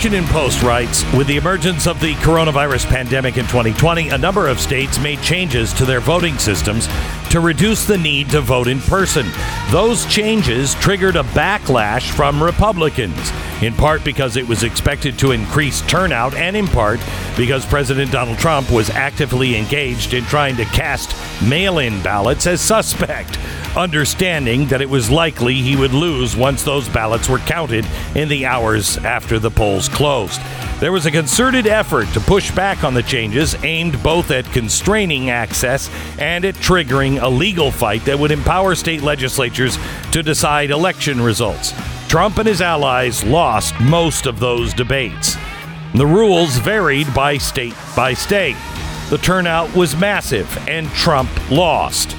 Washington Post writes With the emergence of the coronavirus pandemic in 2020, a number of states made changes to their voting systems to reduce the need to vote in person. Those changes triggered a backlash from Republicans, in part because it was expected to increase turnout, and in part because President Donald Trump was actively engaged in trying to cast mail in ballots as suspect understanding that it was likely he would lose once those ballots were counted in the hours after the polls closed. There was a concerted effort to push back on the changes aimed both at constraining access and at triggering a legal fight that would empower state legislatures to decide election results. Trump and his allies lost most of those debates. The rules varied by state by state. The turnout was massive, and Trump lost.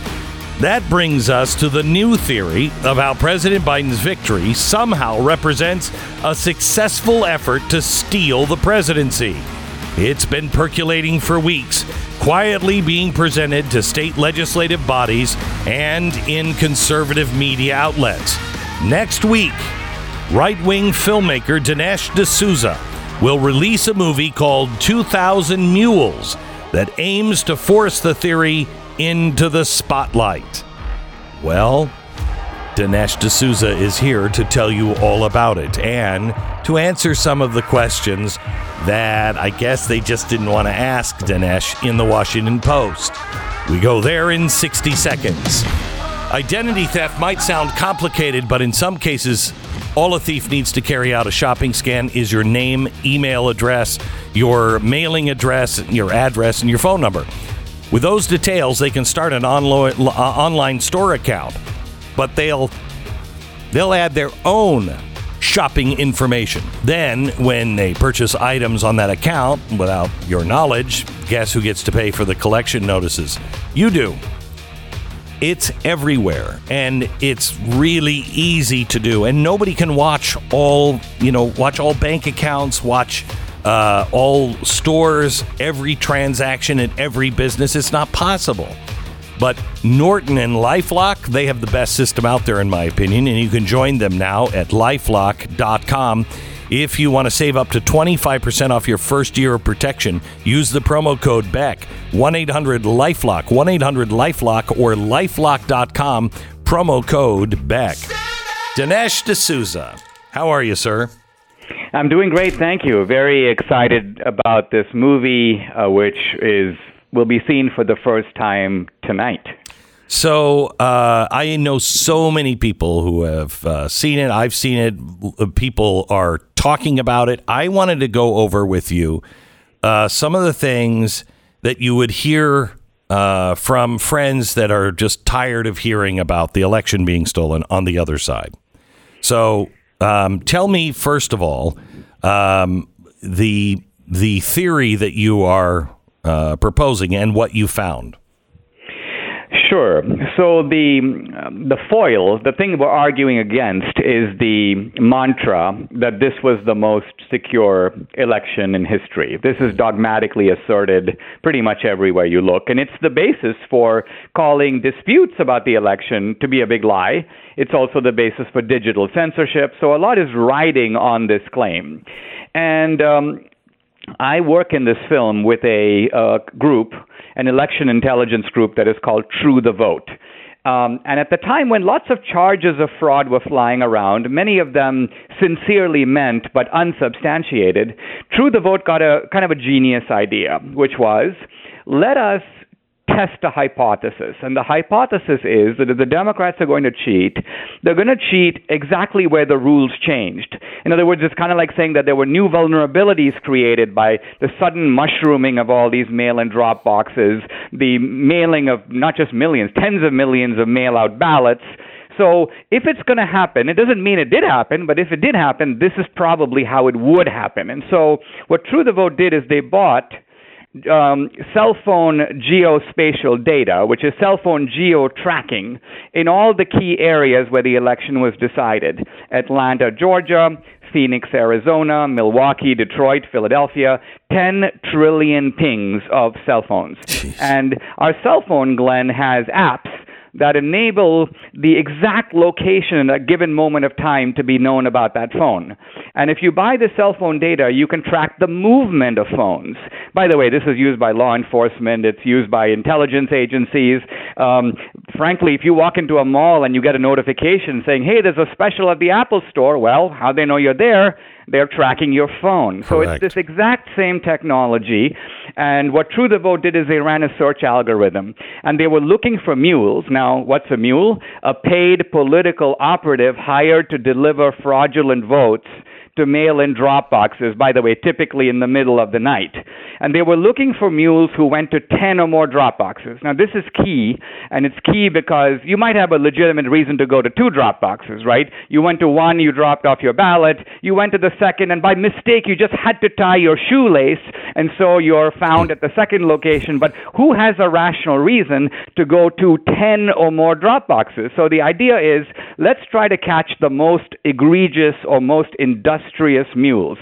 That brings us to the new theory of how President Biden's victory somehow represents a successful effort to steal the presidency. It's been percolating for weeks, quietly being presented to state legislative bodies and in conservative media outlets. Next week, right wing filmmaker Dinesh D'Souza will release a movie called 2000 Mules that aims to force the theory into the spotlight. Well, Dinesh D'Souza is here to tell you all about it and to answer some of the questions that I guess they just didn't want to ask Dinesh in the Washington Post. We go there in 60 seconds. Identity theft might sound complicated, but in some cases, all a thief needs to carry out a shopping scan is your name, email address, your mailing address, your address, and your phone number. With those details, they can start an uh, online store account, but they'll they'll add their own shopping information. Then, when they purchase items on that account without your knowledge, guess who gets to pay for the collection notices? You do. It's everywhere and it's really easy to do and nobody can watch all, you know, watch all bank accounts, watch uh, all stores, every transaction in every business. It's not possible. But Norton and Lifelock, they have the best system out there, in my opinion, and you can join them now at lifelock.com. If you want to save up to 25% off your first year of protection, use the promo code BECK, 1 800 Lifelock, 1 800 Lifelock, or lifelock.com, promo code BECK. Dinesh D'Souza, how are you, sir? I'm doing great, thank you. Very excited about this movie, uh, which is will be seen for the first time tonight. So uh, I know so many people who have uh, seen it. I've seen it. People are talking about it. I wanted to go over with you uh, some of the things that you would hear uh, from friends that are just tired of hearing about the election being stolen on the other side. So um, tell me first of all um, the the theory that you are uh, proposing and what you found. Sure. So the the foil, the thing we're arguing against, is the mantra that this was the most secure election in history. This is dogmatically asserted pretty much everywhere you look, and it's the basis for calling disputes about the election to be a big lie. It's also the basis for digital censorship. So a lot is riding on this claim, and um, I work in this film with a uh, group an election intelligence group that is called True the Vote. Um, and at the time when lots of charges of fraud were flying around, many of them sincerely meant but unsubstantiated, True the Vote got a kind of a genius idea, which was let us test a hypothesis. And the hypothesis is that if the Democrats are going to cheat, they're going to cheat exactly where the rules changed. In other words, it's kind of like saying that there were new vulnerabilities created by the sudden mushrooming of all these mail and drop boxes, the mailing of not just millions, tens of millions of mail out ballots. So if it's going to happen, it doesn't mean it did happen, but if it did happen, this is probably how it would happen. And so what True the Vote did is they bought um, cell phone geospatial data, which is cell phone geo tracking, in all the key areas where the election was decided Atlanta, Georgia, Phoenix, Arizona, Milwaukee, Detroit, Philadelphia, 10 trillion pings of cell phones. Jeez. And our cell phone, Glenn, has apps that enable the exact location at a given moment of time to be known about that phone. And if you buy the cell phone data, you can track the movement of phones. By the way, this is used by law enforcement, it's used by intelligence agencies. Um, frankly, if you walk into a mall and you get a notification saying, hey, there's a special at the Apple store, well, how they know you're there? They're tracking your phone. So it's this exact same technology. And what True the Vote did is they ran a search algorithm. And they were looking for mules. Now, what's a mule? A paid political operative hired to deliver fraudulent votes to mail in drop boxes, by the way, typically in the middle of the night. And they were looking for mules who went to 10 or more drop boxes. Now, this is key, and it's key because you might have a legitimate reason to go to two drop boxes, right? You went to one, you dropped off your ballot, you went to the second, and by mistake, you just had to tie your shoelace, and so you're found at the second location. But who has a rational reason to go to 10 or more drop boxes? So the idea is let's try to catch the most egregious or most industrial industrious mules.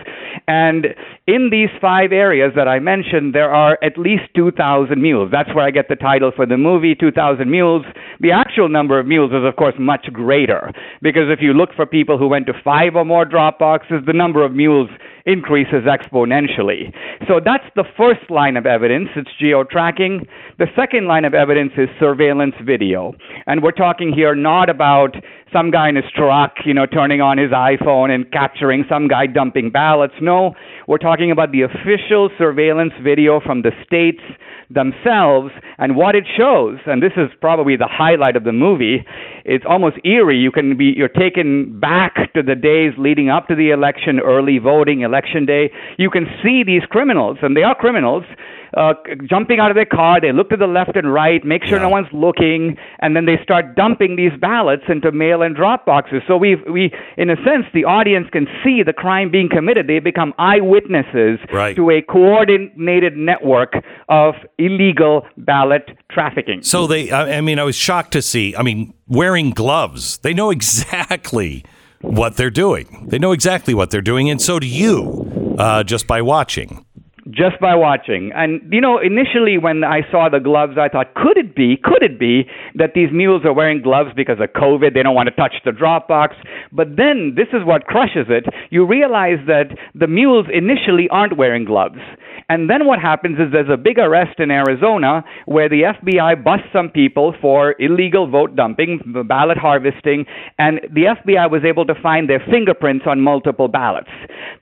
And in these five areas that I mentioned, there are at least 2,000 mules. That's where I get the title for the movie, 2,000 Mules. The actual number of mules is, of course, much greater because if you look for people who went to five or more drop boxes, the number of mules increases exponentially. So that's the first line of evidence. It's geo tracking. The second line of evidence is surveillance video. And we're talking here not about some guy in his truck, you know, turning on his iPhone and capturing some guy dumping ballots. No, we're talking about the official surveillance video from the states themselves and what it shows. And this is probably the highlight of the movie. It's almost eerie. You can be you're taken back to the days leading up to the election, early voting, election day. You can see these criminals, and they are criminals uh, jumping out of their car. They look to the left and right, make sure yeah. no one's looking, and then they start dumping these ballots into mail and drop boxes. So we, we, in a sense, the audience can see the crime being committed. They become eyewitnesses right. to a coordinated network of illegal ballot trafficking. So they, I mean, I was shocked to see. I mean, wearing gloves. They know exactly what they're doing. They know exactly what they're doing, and so do you, uh, just by watching just by watching. And you know, initially when I saw the gloves, I thought, could it be, could it be that these mules are wearing gloves because of COVID? They don't want to touch the drop box. But then this is what crushes it. You realize that the mules initially aren't wearing gloves. And then what happens is there's a big arrest in Arizona where the FBI busts some people for illegal vote dumping, ballot harvesting, and the FBI was able to find their fingerprints on multiple ballots.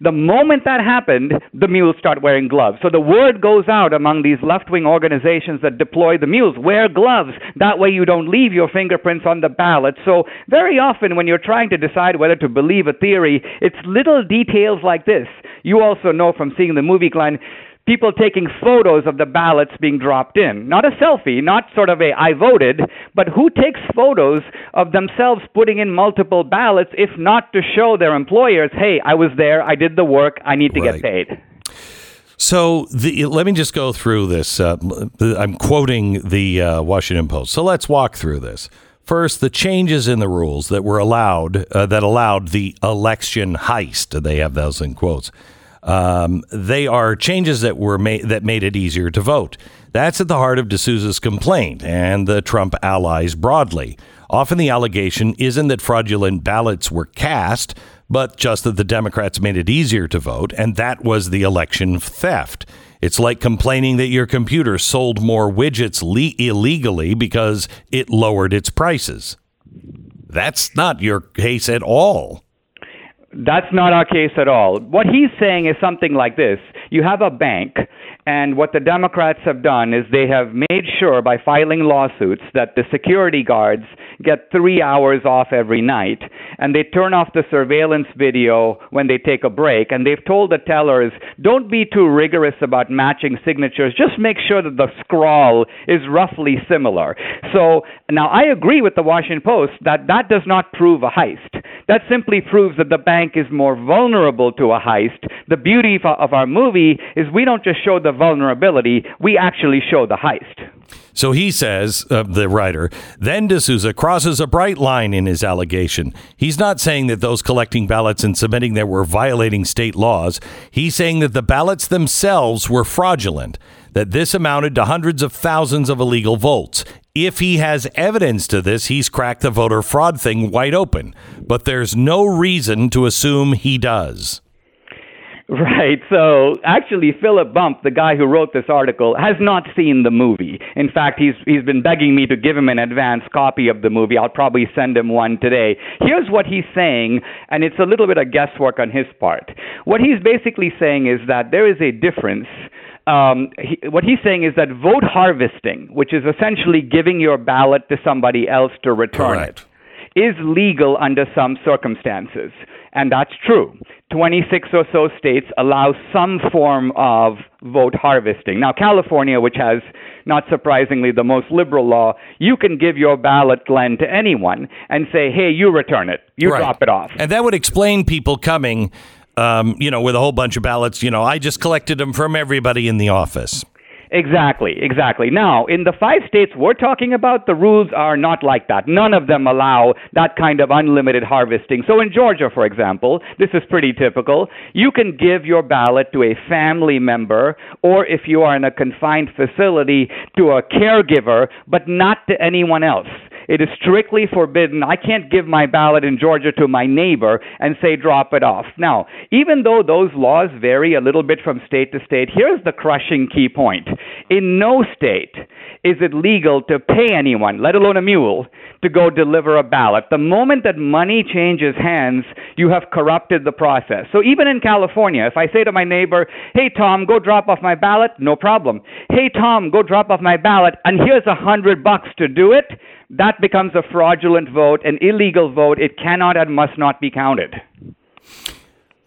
The moment that happened, the mules start wearing gloves. So the word goes out among these left wing organizations that deploy the mules wear gloves. That way you don't leave your fingerprints on the ballot. So very often when you're trying to decide whether to believe a theory, it's little details like this. You also know from seeing the movie, Glenn, people taking photos of the ballots being dropped in. Not a selfie, not sort of a I voted, but who takes photos of themselves putting in multiple ballots if not to show their employers, hey, I was there, I did the work, I need to right. get paid. So the, let me just go through this. Uh, I'm quoting the uh, Washington Post. So let's walk through this. First, the changes in the rules that were allowed uh, that allowed the election heist. They have those in quotes. Um, they are changes that were made that made it easier to vote. That's at the heart of D'Souza's complaint and the Trump allies broadly. Often the allegation isn't that fraudulent ballots were cast, but just that the Democrats made it easier to vote, and that was the election theft. It's like complaining that your computer sold more widgets le- illegally because it lowered its prices. That's not your case at all. That's not our case at all. What he's saying is something like this You have a bank, and what the Democrats have done is they have made sure by filing lawsuits that the security guards get three hours off every night, and they turn off the surveillance video when they take a break, and they've told the tellers, don't be too rigorous about matching signatures, just make sure that the scrawl is roughly similar. So now I agree with the Washington Post that that does not prove a heist. That simply proves that the bank is more vulnerable to a heist. The beauty of our movie is we don't just show the vulnerability, we actually show the heist. So he says, uh, the writer, then D'Souza crosses a bright line in his allegation. He's not saying that those collecting ballots and submitting them were violating state laws. He's saying that the ballots themselves were fraudulent, that this amounted to hundreds of thousands of illegal votes. If he has evidence to this, he's cracked the voter fraud thing wide open. But there's no reason to assume he does. Right. So actually, Philip Bump, the guy who wrote this article, has not seen the movie. In fact, he's he's been begging me to give him an advance copy of the movie. I'll probably send him one today. Here's what he's saying, and it's a little bit of guesswork on his part. What he's basically saying is that there is a difference. Um, he, what he's saying is that vote harvesting, which is essentially giving your ballot to somebody else to return Correct. it, is legal under some circumstances. And that's true. 26 or so states allow some form of vote harvesting. Now, California, which has, not surprisingly, the most liberal law, you can give your ballot, Glenn, to anyone and say, hey, you return it, you right. drop it off. And that would explain people coming, um, you know, with a whole bunch of ballots. You know, I just collected them from everybody in the office. Exactly, exactly. Now, in the five states we're talking about, the rules are not like that. None of them allow that kind of unlimited harvesting. So, in Georgia, for example, this is pretty typical. You can give your ballot to a family member, or if you are in a confined facility, to a caregiver, but not to anyone else. It is strictly forbidden. I can't give my ballot in Georgia to my neighbor and say drop it off. Now, even though those laws vary a little bit from state to state, here's the crushing key point. In no state is it legal to pay anyone, let alone a mule, to go deliver a ballot. The moment that money changes hands, you have corrupted the process. So even in California, if I say to my neighbor, hey, Tom, go drop off my ballot, no problem. Hey, Tom, go drop off my ballot, and here's a hundred bucks to do it, that becomes a fraudulent vote, an illegal vote. It cannot and must not be counted.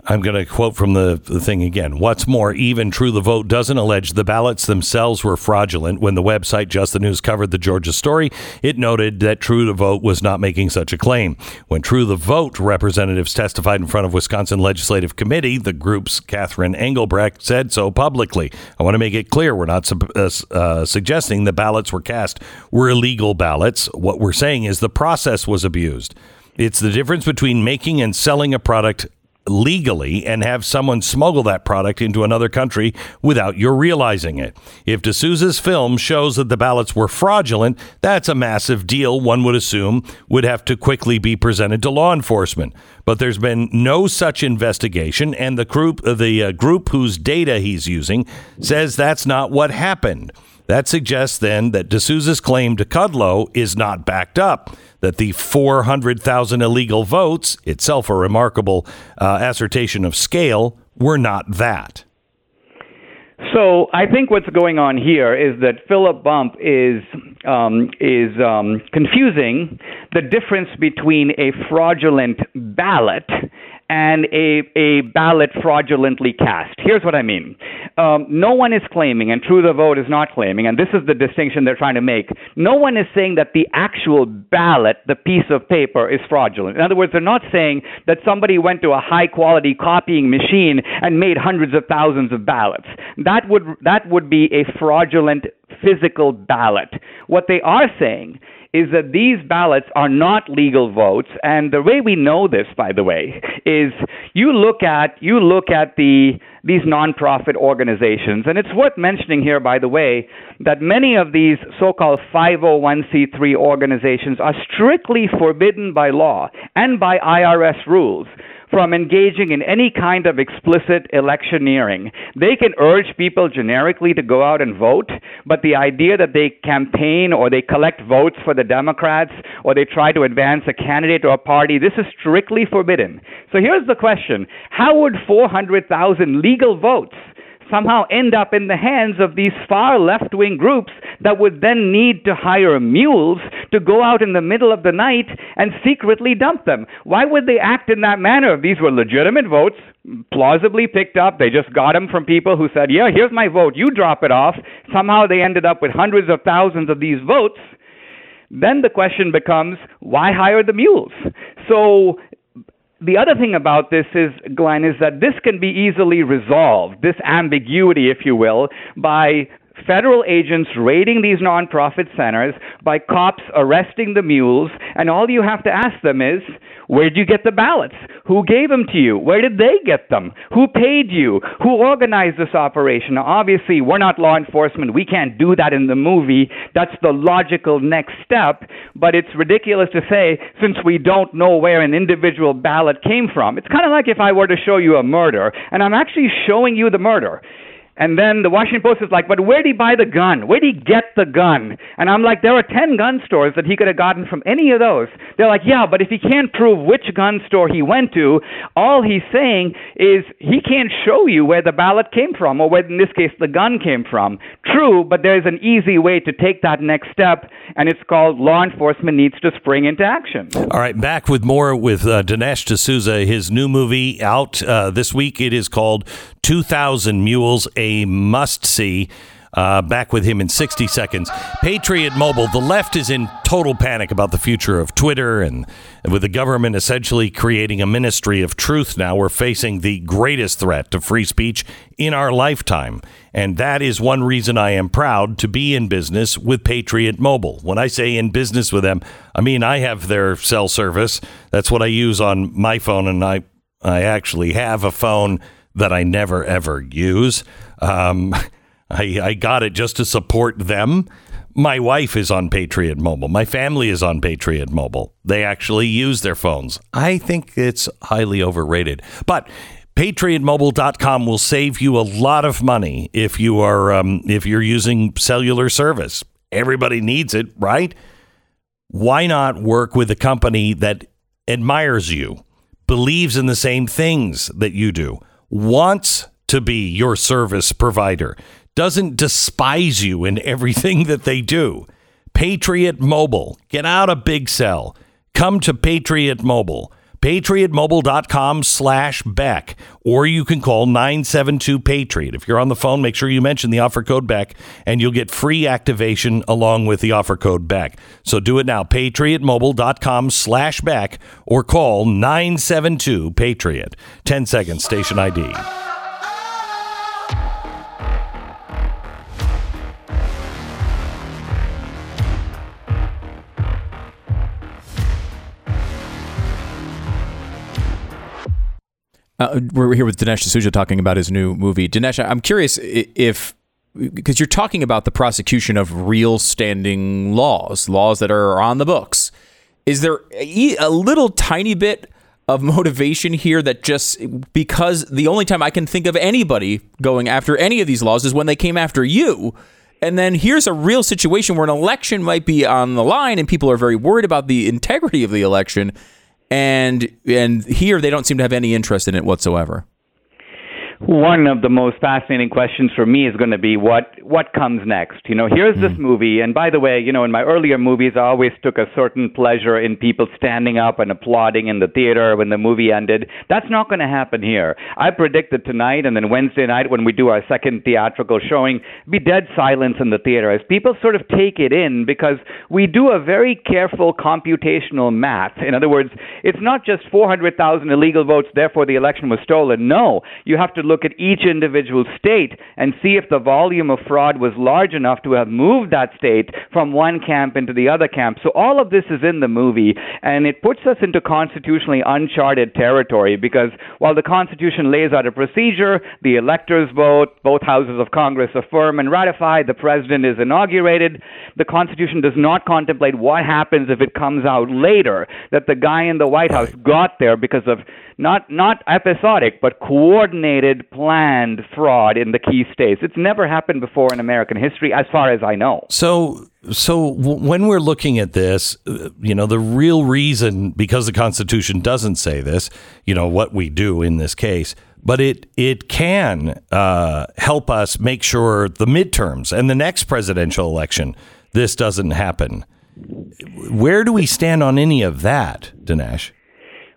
I'm going to quote from the, the thing again. What's more, even True the Vote doesn't allege the ballots themselves were fraudulent. When the website Just the News covered the Georgia story, it noted that True the Vote was not making such a claim. When True the Vote representatives testified in front of Wisconsin Legislative Committee, the group's Catherine Engelbrecht said so publicly. I want to make it clear we're not uh, uh, suggesting the ballots were cast were illegal ballots. What we're saying is the process was abused. It's the difference between making and selling a product legally and have someone smuggle that product into another country without your realizing it. If D'Souza's film shows that the ballots were fraudulent, that's a massive deal one would assume would have to quickly be presented to law enforcement. But there's been no such investigation and the group the uh, group whose data he's using says that's not what happened. That suggests then that D'Souza's claim to Kudlow is not backed up, that the 400,000 illegal votes, itself a remarkable uh, assertion of scale, were not that. So I think what's going on here is that Philip Bump is um, is um, confusing the difference between a fraudulent ballot and a, a ballot fraudulently cast. Here's what I mean. Um, no one is claiming, and True the Vote is not claiming, and this is the distinction they're trying to make. No one is saying that the actual ballot, the piece of paper, is fraudulent. In other words, they're not saying that somebody went to a high quality copying machine and made hundreds of thousands of ballots. That would, that would be a fraudulent physical ballot. What they are saying is that these ballots are not legal votes. And the way we know this, by the way, is you look at you look at the these nonprofit organizations, and it's worth mentioning here, by the way, that many of these so-called 501c3 organizations are strictly forbidden by law and by IRS rules from engaging in any kind of explicit electioneering. They can urge people generically to go out and vote, but the idea that they campaign or they collect votes for the Democrats or they try to advance a candidate or a party, this is strictly forbidden. So here's the question How would 400,000 legal votes somehow end up in the hands of these far left wing groups that would then need to hire mules to go out in the middle of the night and secretly dump them. Why would they act in that manner? These were legitimate votes, plausibly picked up, they just got them from people who said, Yeah, here's my vote, you drop it off. Somehow they ended up with hundreds of thousands of these votes. Then the question becomes, why hire the mules? So the other thing about this is, Glenn, is that this can be easily resolved, this ambiguity, if you will, by federal agents raiding these nonprofit centers, by cops arresting the mules, and all you have to ask them is, where did you get the ballots? Who gave them to you? Where did they get them? Who paid you? Who organized this operation? Now, obviously, we're not law enforcement. We can't do that in the movie. That's the logical next step. But it's ridiculous to say, since we don't know where an individual ballot came from. It's kind of like if I were to show you a murder, and I'm actually showing you the murder. And then the Washington Post is like, but where did he buy the gun? Where did he get the gun? And I'm like, there are 10 gun stores that he could have gotten from any of those. They're like, yeah, but if he can't prove which gun store he went to, all he's saying is he can't show you where the ballot came from, or where, in this case, the gun came from. True, but there's an easy way to take that next step, and it's called law enforcement needs to spring into action. All right, back with more with uh, Dinesh D'Souza. His new movie out uh, this week. It is called 2,000 Mules, a must see. Uh, back with him in 60 seconds. Patriot Mobile. The left is in total panic about the future of Twitter, and with the government essentially creating a ministry of truth now, we're facing the greatest threat to free speech in our lifetime. And that is one reason I am proud to be in business with Patriot Mobile. When I say in business with them, I mean I have their cell service. That's what I use on my phone, and I, I actually have a phone that I never ever use. Um, I, I got it just to support them. My wife is on Patriot Mobile. My family is on Patriot Mobile. They actually use their phones. I think it's highly overrated. But patriotmobile.com will save you a lot of money if you are um, if you're using cellular service. Everybody needs it, right? Why not work with a company that admires you, believes in the same things that you do? Wants to be your service provider, doesn't despise you in everything that they do. Patriot Mobile, get out of Big Cell. Come to Patriot Mobile patriotmobile.com slash Beck, or you can call 972 Patriot. If you're on the phone, make sure you mention the offer code Beck and you'll get free activation along with the offer code Beck So do it now, patriotmobile.com slash Beck, or call 972 Patriot. 10 seconds, station ID. Uh, we're here with Dinesh D'Souza talking about his new movie. Dinesh, I'm curious if because you're talking about the prosecution of real standing laws, laws that are on the books. Is there a, a little tiny bit of motivation here that just because the only time I can think of anybody going after any of these laws is when they came after you. And then here's a real situation where an election might be on the line and people are very worried about the integrity of the election and and here they don't seem to have any interest in it whatsoever. One of the most fascinating questions for me is going to be what what comes next. You know, here's mm. this hmm. movie, and by the way, you know, in my earlier movies, I always took a certain pleasure in people standing up and applauding in the theater when the movie ended. That's not going to happen here. I predict that tonight and then Wednesday night when we do our second theatrical showing, be dead silence in the theater as people sort of take it in because we do a very careful computational math. In other words, it's not just 400,000 illegal votes, therefore the election was stolen. No, you have to look at each individual state and see if the volume of fraud was large enough to have moved that state from one camp into the other camp. So all of this is in the movie, and it puts us into constitutionally uncharted territory because while the Constitution lays out a procedure, the electors vote, both houses of Congress affirm and ratify, the president is inaugurated, the Constitution does not contemplate what happens if it comes out later that the guy in the White House got there because of not not episodic but coordinated planned fraud in the key states. It's never happened before in american history as far as i know. So so when we're looking at this uh, you know the real reason because the constitution doesn't say this you know what we do in this case but it it can uh, help us make sure the midterms and the next presidential election this doesn't happen. Where do we stand on any of that dinesh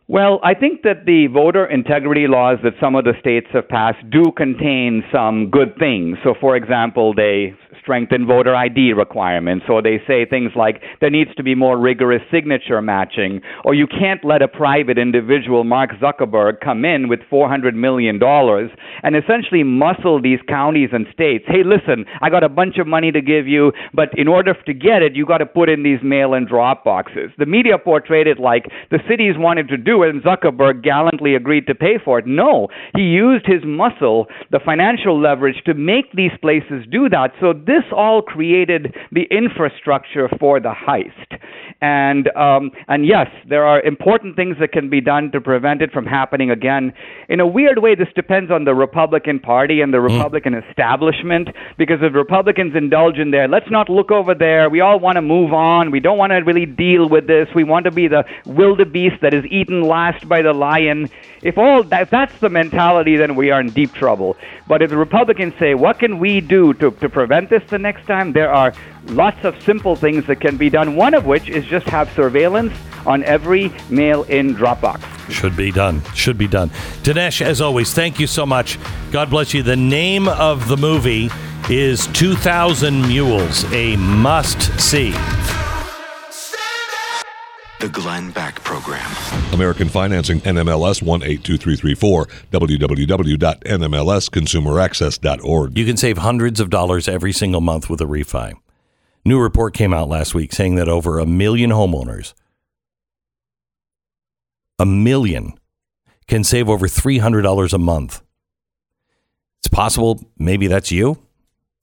well, I think that the voter integrity laws that some of the states have passed do contain some good things. So, for example, they strengthen voter ID requirements, or they say things like there needs to be more rigorous signature matching, or you can't let a private individual, Mark Zuckerberg, come in with $400 million and essentially muscle these counties and states. Hey, listen, I got a bunch of money to give you, but in order to get it, you got to put in these mail and drop boxes. The media portrayed it like the cities wanted to do it and Zuckerberg gallantly agreed to pay for it. No, he used his muscle, the financial leverage, to make these places do that. So this all created the infrastructure for the heist. And um, and yes, there are important things that can be done to prevent it from happening again. In a weird way, this depends on the Republican Party and the mm. Republican mm. establishment. Because if Republicans indulge in there, let's not look over there. We all want to move on. We don't want to really deal with this. We want to be the wildebeest that is eaten last by the lion. If all that, if that's the mentality, then we are in deep trouble. But if the Republicans say, "What can we do to to prevent this the next time?" There are lots of simple things that can be done. One of which is just have surveillance on every mail-in Dropbox. Should be done. Should be done. Dinesh, as always, thank you so much. God bless you. The name of the movie is 2000 Mules, a must see. The Glenn Beck Program. American Financing, NMLS 182334, www.nmlsconsumeraccess.org. You can save hundreds of dollars every single month with a refi. New report came out last week saying that over a million homeowners, a million, can save over $300 a month. It's possible maybe that's you.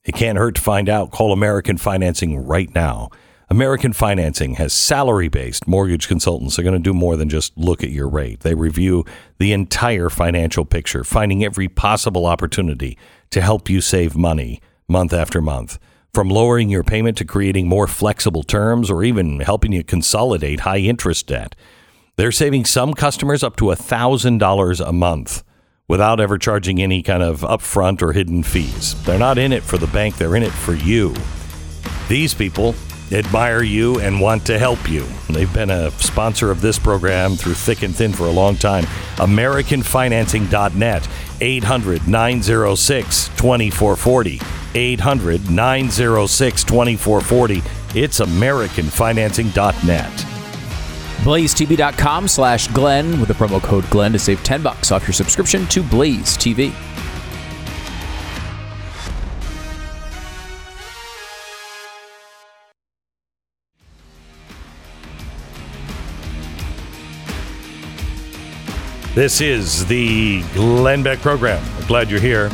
It can't hurt to find out. Call American Financing right now. American Financing has salary based mortgage consultants. They're going to do more than just look at your rate. They review the entire financial picture, finding every possible opportunity to help you save money month after month. From lowering your payment to creating more flexible terms or even helping you consolidate high interest debt. They're saving some customers up to $1,000 a month without ever charging any kind of upfront or hidden fees. They're not in it for the bank, they're in it for you. These people admire you and want to help you. They've been a sponsor of this program through thick and thin for a long time. AmericanFinancing.net, 800 906 2440. 800 906 2440. It's AmericanFinancing.net. BlazeTV.com slash Glenn with the promo code Glenn to save 10 bucks off your subscription to Blaze TV. This is the Glenn Beck program. glad you're here.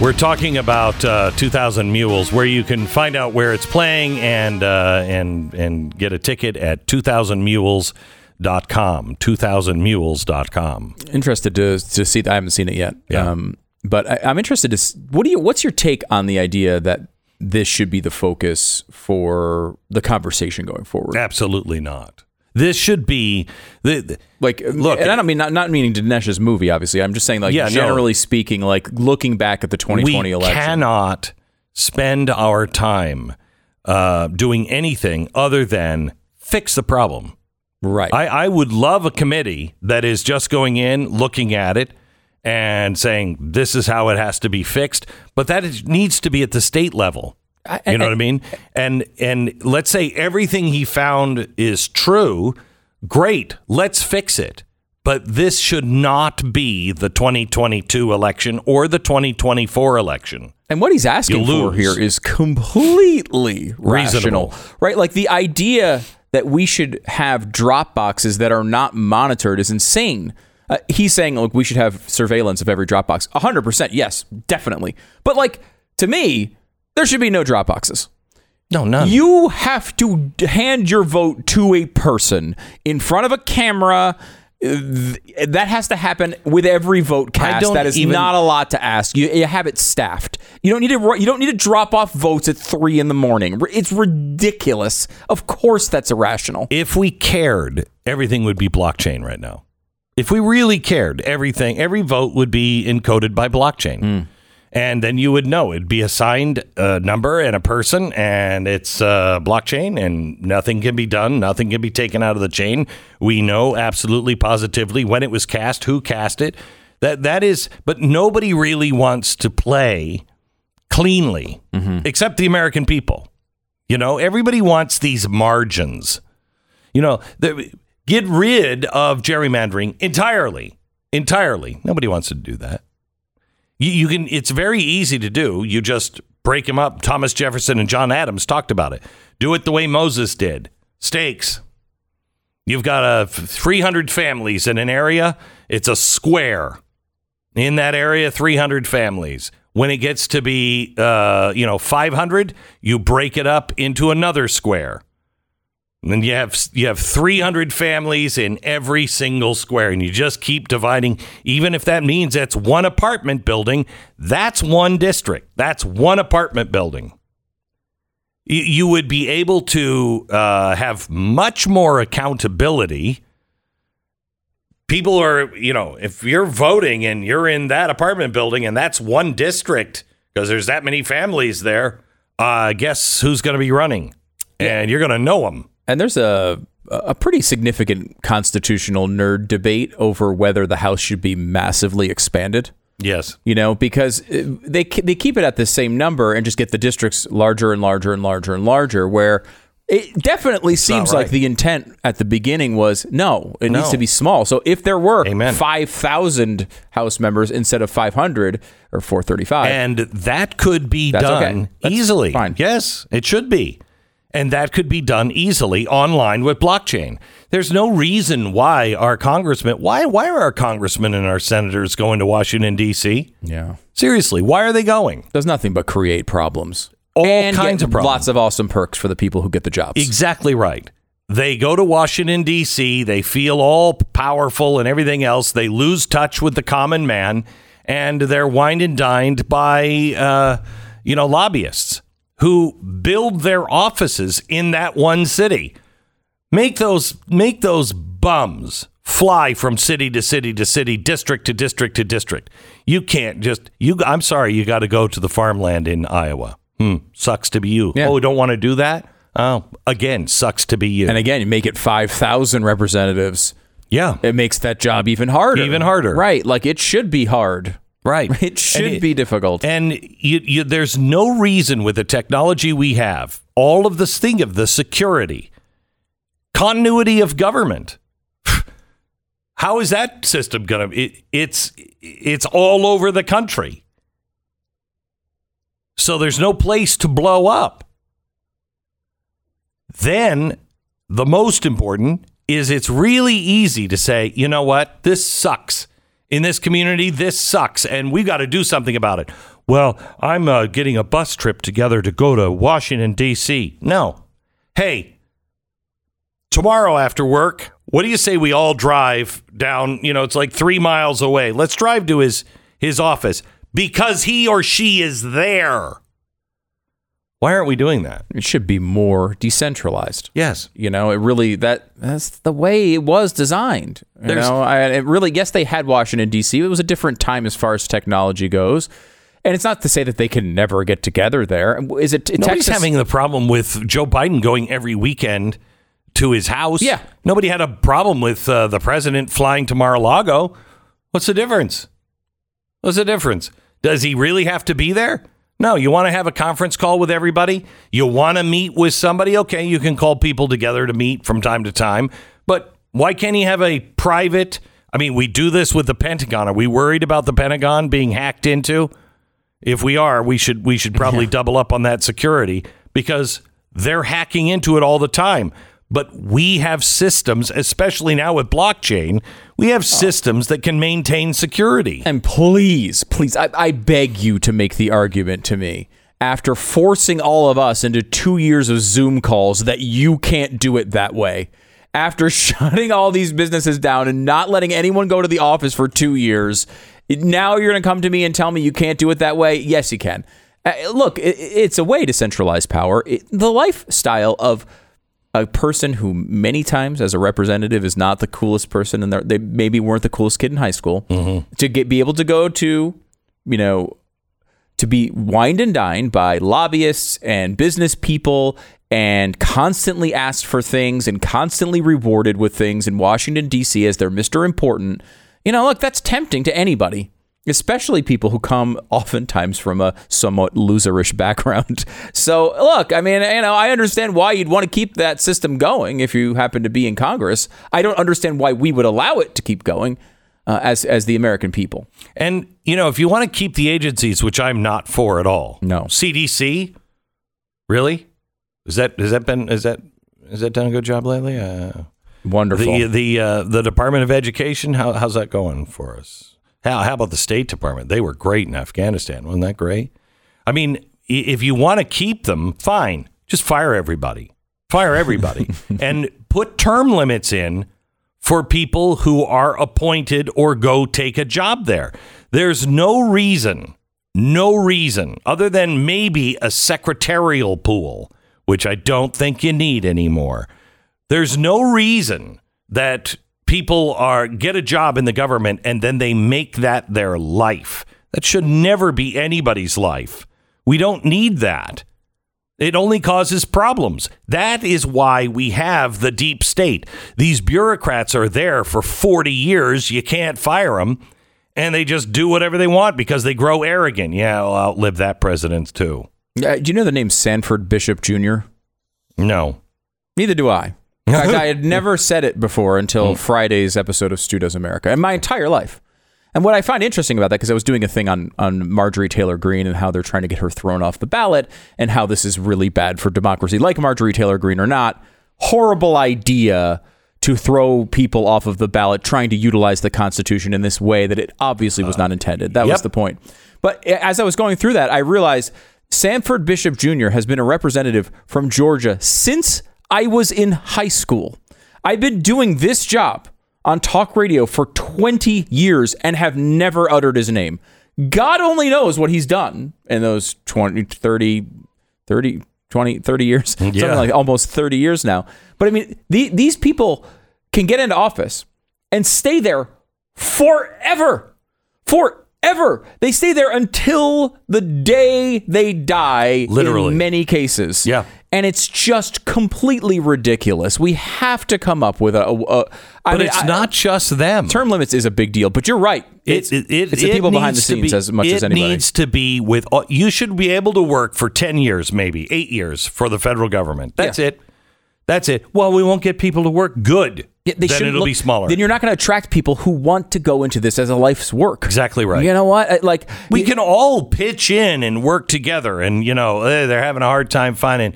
We're talking about uh, 2000 Mules, where you can find out where it's playing and uh, and and get a ticket at 2000mules.com. 2000mules.com. Interested to to see. I haven't seen it yet. Yeah. Um, but I, I'm interested to. What do you? What's your take on the idea that this should be the focus for the conversation going forward? Absolutely not. This should be the, the like look, and I don't mean not, not meaning Dinesh's movie. Obviously, I'm just saying like yeah, generally no, speaking, like looking back at the 2020 we election, cannot spend our time uh, doing anything other than fix the problem. Right. I, I would love a committee that is just going in, looking at it, and saying this is how it has to be fixed. But that is, needs to be at the state level. You know what I mean? And and let's say everything he found is true. Great, let's fix it. But this should not be the 2022 election or the 2024 election. And what he's asking for here is completely reasonable, rational, right? Like the idea that we should have drop boxes that are not monitored is insane. Uh, he's saying, look, we should have surveillance of every Dropbox. 100%, yes, definitely. But like, to me, there should be no drop boxes. No, none. You have to hand your vote to a person in front of a camera. That has to happen with every vote cast. That is even, not a lot to ask. You, you, have it staffed. You don't need to. You don't need to drop off votes at three in the morning. It's ridiculous. Of course, that's irrational. If we cared, everything would be blockchain right now. If we really cared, everything, every vote would be encoded by blockchain. Mm and then you would know it'd be assigned a number and a person and it's a blockchain and nothing can be done nothing can be taken out of the chain we know absolutely positively when it was cast who cast it that that is but nobody really wants to play cleanly, mm-hmm. except the American people. You know, everybody wants these margins. You know, the, get rid of gerrymandering entirely. Entirely. Nobody wants to do that. You, you can. It's very easy to do. You just break them up. Thomas Jefferson and John Adams talked about it. Do it the way Moses did. Stakes. You've got a 300 families in an area. It's a square. In that area, 300 families. When it gets to be, uh, you know, 500, you break it up into another square. And then you have you have 300 families in every single square, and you just keep dividing. Even if that means that's one apartment building, that's one district. That's one apartment building. You, you would be able to uh, have much more accountability. People are, you know, if you're voting and you're in that apartment building and that's one district because there's that many families there, uh, guess who's going to be running? And you're going to know them. And there's a a pretty significant constitutional nerd debate over whether the House should be massively expanded. Yes. You know, because uh, they they keep it at the same number and just get the districts larger and larger and larger and larger. Where it definitely seems right. like the intent at the beginning was no, it needs to be small. So if there were Amen. five thousand House members instead of five hundred or four thirty five, And that could be That's okay. done easily. fine. Yes, it should be. And that could be done easily online with blockchain. There's no reason why our congressmen, why why are our congressmen and our senators going to Washington D.C.? yeah, Seriously, why are they going? does nothing but create problems. All and kinds of problems. Lots of awesome perks for the people who get the jobs. Exactly right. They go to Washington, D.C., they feel all powerful and everything else. They lose touch with the common man, and they're wined and dined by, uh, you know, lobbyists who build their offices in that one city. Make those, make those bums fly from city to city to city, district to district to district. You can't just, you. I'm sorry, you got to go to the farmland in Iowa. Hmm, sucks to be you. Yeah. Oh, don't want to do that? Oh, again, sucks to be you. And again, you make it 5,000 representatives. yeah, It makes that job even harder. Even harder. Right. Like it should be hard. Right. It should it- be difficult. And you, you, there's no reason with the technology we have, all of this thing of the security, continuity of government. How is that system going to? It's it's all over the country, so there's no place to blow up. Then the most important is it's really easy to say, you know what, this sucks. In this community, this sucks, and we got to do something about it. Well, I'm uh, getting a bus trip together to go to Washington, D.C. No. Hey, tomorrow after work, what do you say we all drive down? You know, it's like three miles away. Let's drive to his, his office because he or she is there. Why aren't we doing that? it should be more decentralized. Yes. You know, it really that that's the way it was designed. You There's- know, I, it really yes, they had Washington D.C. It was a different time as far as technology goes, and it's not to say that they can never get together there. Is it Nobody's Texas? having the problem with Joe Biden going every weekend to his house. Yeah. Nobody had a problem with uh, the president flying to Mar-a-Lago. What's the difference? What's the difference? Does he really have to be there? No, you want to have a conference call with everybody? You want to meet with somebody? Okay, you can call people together to meet from time to time. But why can't he have a private? I mean, we do this with the Pentagon. Are we worried about the Pentagon being hacked into? If we are, we should we should probably double up on that security because they're hacking into it all the time. But we have systems, especially now with blockchain, we have systems that can maintain security. And please, please, I, I beg you to make the argument to me after forcing all of us into two years of Zoom calls that you can't do it that way. After shutting all these businesses down and not letting anyone go to the office for two years, now you're going to come to me and tell me you can't do it that way? Yes, you can. Uh, look, it, it's a way to centralize power. It, the lifestyle of a person who many times as a representative is not the coolest person and they're- maybe weren't the coolest kid in high school mm-hmm. to get be able to go to you know to be wined and dined by lobbyists and business people and constantly asked for things and constantly rewarded with things in Washington D.C. as their Mr. Important. You know, look, that's tempting to anybody. Especially people who come oftentimes from a somewhat loserish background. So, look, I mean, you know, I understand why you'd want to keep that system going if you happen to be in Congress. I don't understand why we would allow it to keep going uh, as as the American people. And you know, if you want to keep the agencies, which I'm not for at all, No. CDC, really, is that has that been is that has that done a good job lately? Uh, Wonderful. the the uh, the Department of Education, how, how's that going for us? How how about the State Department? They were great in Afghanistan, wasn't that great? I mean, if you want to keep them, fine, just fire everybody, fire everybody, and put term limits in for people who are appointed or go take a job there. There's no reason, no reason, other than maybe a secretarial pool, which I don't think you need anymore. There's no reason that people are get a job in the government and then they make that their life. That should never be anybody's life. We don't need that. It only causes problems. That is why we have the deep state. These bureaucrats are there for 40 years. You can't fire them. And they just do whatever they want because they grow arrogant. Yeah, I'll outlive that president too. Uh, do you know the name Sanford Bishop Jr.? No. Neither do I. In fact, I had never said it before until mm. Friday's episode of Stu Does America, in my entire life. And what I find interesting about that, because I was doing a thing on, on Marjorie Taylor Greene and how they're trying to get her thrown off the ballot and how this is really bad for democracy, like Marjorie Taylor Greene or not, horrible idea to throw people off of the ballot trying to utilize the Constitution in this way that it obviously was uh, not intended. That was yep. the point. But eh, as I was going through that, I realized Sanford Bishop Jr. has been a representative from Georgia since I was in high school. I've been doing this job on talk radio for 20 years and have never uttered his name. God only knows what he's done in those 20, 30, 30, 20, 30 years, something like almost 30 years now. But I mean, the, these people can get into office and stay there forever. Forever. They stay there until the day they die. Literally. In many cases. Yeah. And it's just completely ridiculous. We have to come up with a. a, a I But mean, it's I- not just them. term limits is a big deal, but you're right. It's, it, it, it's the it people behind the scenes be- as much it as anybody. needs to be with. all- You should be able to work for ten years, maybe eight years for the federal government. That's Yeah. it. That's it. Well, we won't get people to work. Good. Yeah, they then it'll look- be smaller. Then you're not going to attract people who want to go into this as a life's work. Exactly right. You know what? Like we can all pitch in and work together. And you know, eh, they're having a hard time finding.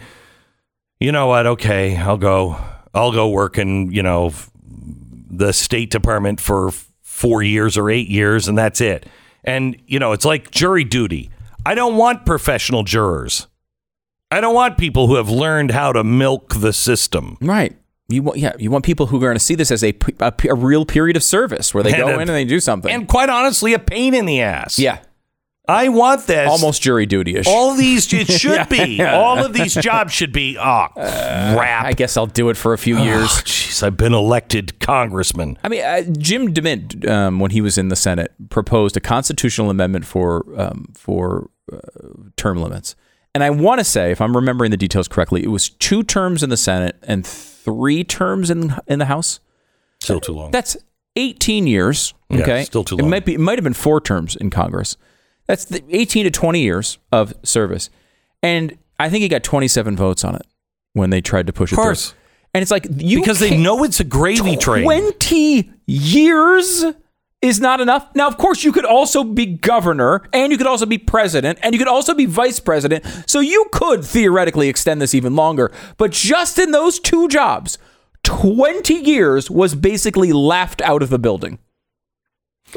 You know what? Okay, I'll go. I'll go work in you know the State Department for four years or eight years, and that's it. And you know, it's like jury duty. I don't want professional jurors. I don't want people who have learned how to milk the system. Right. You want, yeah, you want people who are going to see this as a a real period of service where they And go a- in and they do something. And quite honestly, a pain in the ass. yeah, I want this. almost jury duty ish. All these, it should be. All of these jobs should be. Oh, crap. I guess I'll do it for a few years. Oh, Jeez, I've been elected congressman. I mean, uh, Jim DeMint, um, when he was in the Senate, proposed a constitutional amendment for um, for uh, term limits. And I want to say, if I'm remembering the details correctly, it was two terms in the Senate and three terms in in the House. Still too long. That's 18 years. Yeah, Okay, still too long. It might be. It might have been four terms in Congress. That's the 18 to 20 years of service, and I think he got 27 votes on it when they tried to push it. through. course. And it's like you because they know it's a gravy train. 20 years is not enough. Now, of course, you could also be governor and you could also be president and you could also be vice president. So you could theoretically extend this even longer. But just in those two jobs, 20 years was basically laughed out of the building.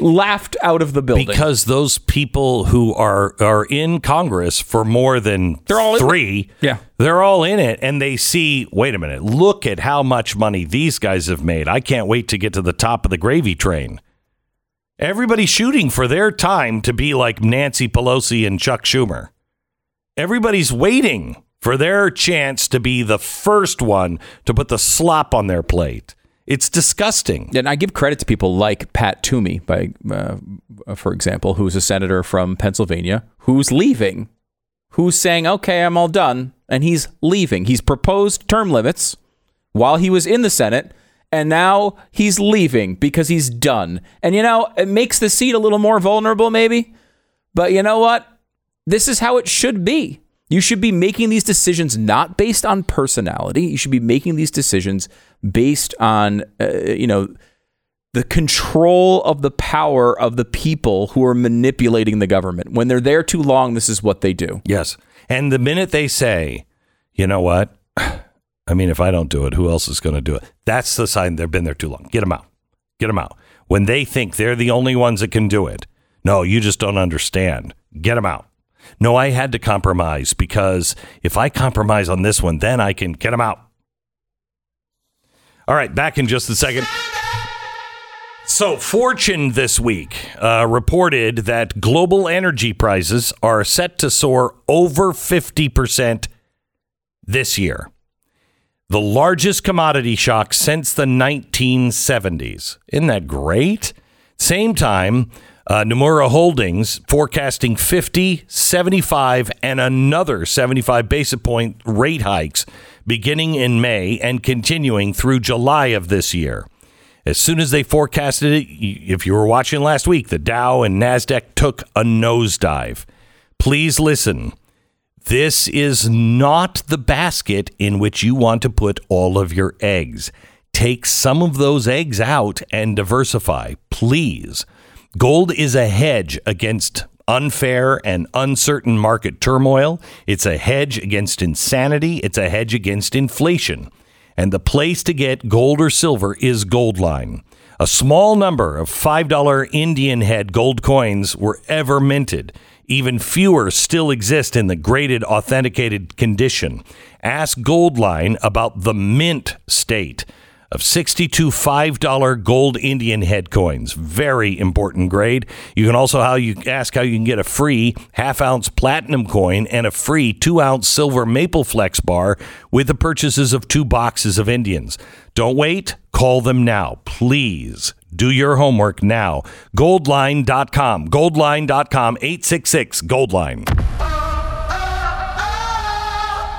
Laughed out of the building. because those people who are are in Congress for more than They're all three, Yeah. they're all in it, and they see. Wait a minute! Look at how much money these guys have made. I can't wait to get to the top of the gravy train. Everybody's shooting for their time to be like Nancy Pelosi and Chuck Schumer. Everybody's waiting for their chance to be the first one to put the slop on their plate. It's disgusting. And I give credit to people like Pat Toomey, by uh, for example, who's a senator from Pennsylvania, who's leaving, who's saying, "Okay, I'm all done," and he's leaving. He's proposed term limits while he was in the Senate, and now he's leaving because he's done. And you know, it makes the seat a little more vulnerable, maybe. But you know what? This is how it should be. You should be making these decisions not based on personality. You should be making these decisions based on, uh, you know, the control of the power of the people who are manipulating the government. When they're there too long, this is what they do. Yes. And the minute they say, you know what? I mean, if I don't do it, who else is going to do it? That's the sign they've been there too long. Get them out. Get them out. When they think they're the only ones that can do it, no, you just don't understand. Get them out. No, I had to compromise because if I compromise on this one, then I can get them out. All right, back in just a second. So, Fortune this week uh, reported that global energy prices are set to soar over 50% this year. The largest commodity shock since the 1970s. Isn't that great? Same time, uh, Nomura Holdings forecasting 50, 75, and another 75 basis point rate hikes beginning in May and continuing through July of this year. As soon as they forecasted it, if you were watching last week, the Dow and NASDAQ took a nosedive. Please listen. This is not the basket in which you want to put all of your eggs. Take some of those eggs out and diversify, please. Gold is a hedge against unfair and uncertain market turmoil. It's a hedge against insanity. It's a hedge against inflation. And the place to get gold or silver is Goldline. A small number of $5 Indian head gold coins were ever minted. Even fewer still exist in the graded authenticated condition. Ask Goldline about the mint state of 62 $5 gold Indian head coins. Very important grade. You can also how you ask how you can get a free half ounce platinum coin and a free two ounce silver maple flex bar with the purchases of two boxes of Indians. Don't wait. Call them now. Please do your homework now. Goldline.com. Goldline.com 866 Goldline.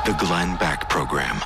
The Glenn Beck Program.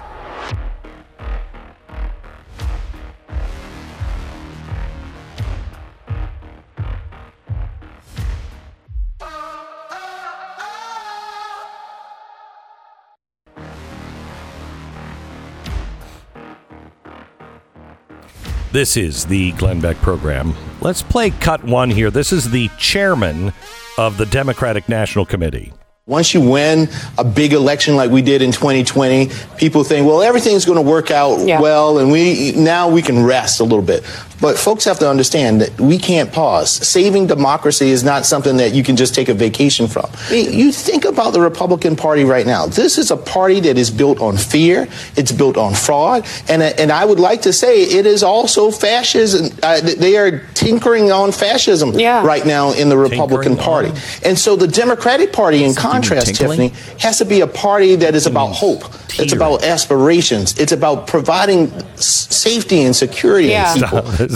This is the Glenn Beck program. Let's play cut one here. This is the chairman of the Democratic National Committee. Once you win a big election like we did in 2020, people think, well, everything's going to work out Yeah. well, and we now we can rest a little bit. But folks have to understand that we can't pause. Saving democracy is not something that you can just take a vacation from. I mean, you think about the Republican Party right now. This is a party that is built on fear. It's built on fraud, and and I would like to say it is also fascism. Uh, they are tinkering on fascism Yeah. right now in the Republican Tinkering Party. on. And so the Democratic Party, in contrast. Tiffany, has to be a party that is about hope. It's about aspirations. It's about providing s- safety and security. Yeah.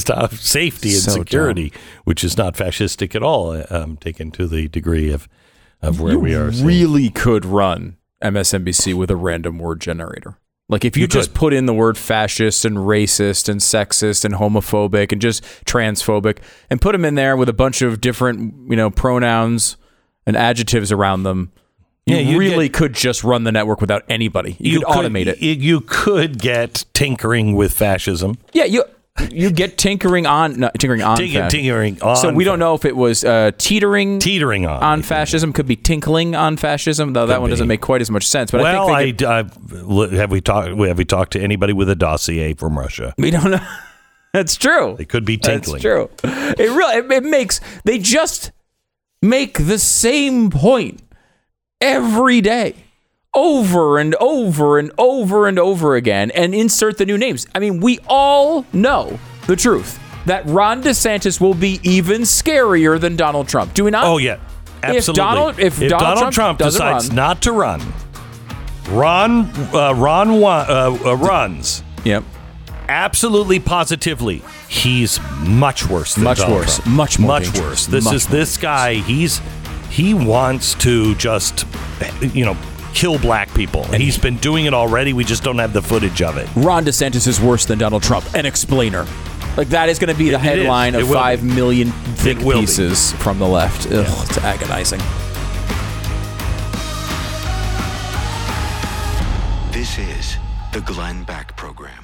To people. Stop, stop. Safety and So security, which is not fascistic at all, um, taken to the degree of, of where we are. really could run MSNBC with a random word generator. Like if you, You just could. put in the word fascist and racist and sexist and homophobic and just transphobic and put them in there with a bunch of different, you know, pronouns and adjectives around them, you Yeah, really get- could just run the network without anybody. You, could automate it. You, you could get tinkering with fascism. Yeah, you you get tinkering on no, tinkering on Tink- tinkering on So we don't know if it was uh, teetering Teetering on. on fascism. Could be tinkling on fascism, though that one be. doesn't make quite as much sense. But well, I I, think they could- I, have we talked have we talked to anybody with a dossier from Russia? we don't know. That's true. They could be tinkling. That's true. It really it, it makes they just make the same point every day. Over and over and over and over again and insert the new names. I mean, we all know the truth that Ron DeSantis will be even scarier than Donald Trump. Do we not? Oh yeah, absolutely. Donald- if Donald Trump doesn't decides run- not to run, Ron uh, Ron uh, uh, runs. Yep. Absolutely, positively, he's much worse. Than Much Donald worse. Trump. Much more much dangerous. worse. This Much is this guy. He's he wants to just you know kill black people. And he's been doing it already. We just don't have the footage of it. Ron DeSantis is worse than Donald Trump. An explainer. Like that is going to be the It- it is. headline It of will five be. million think will be. pieces from the left. Ugh, It's agonizing. This is the Glenn Beck Program.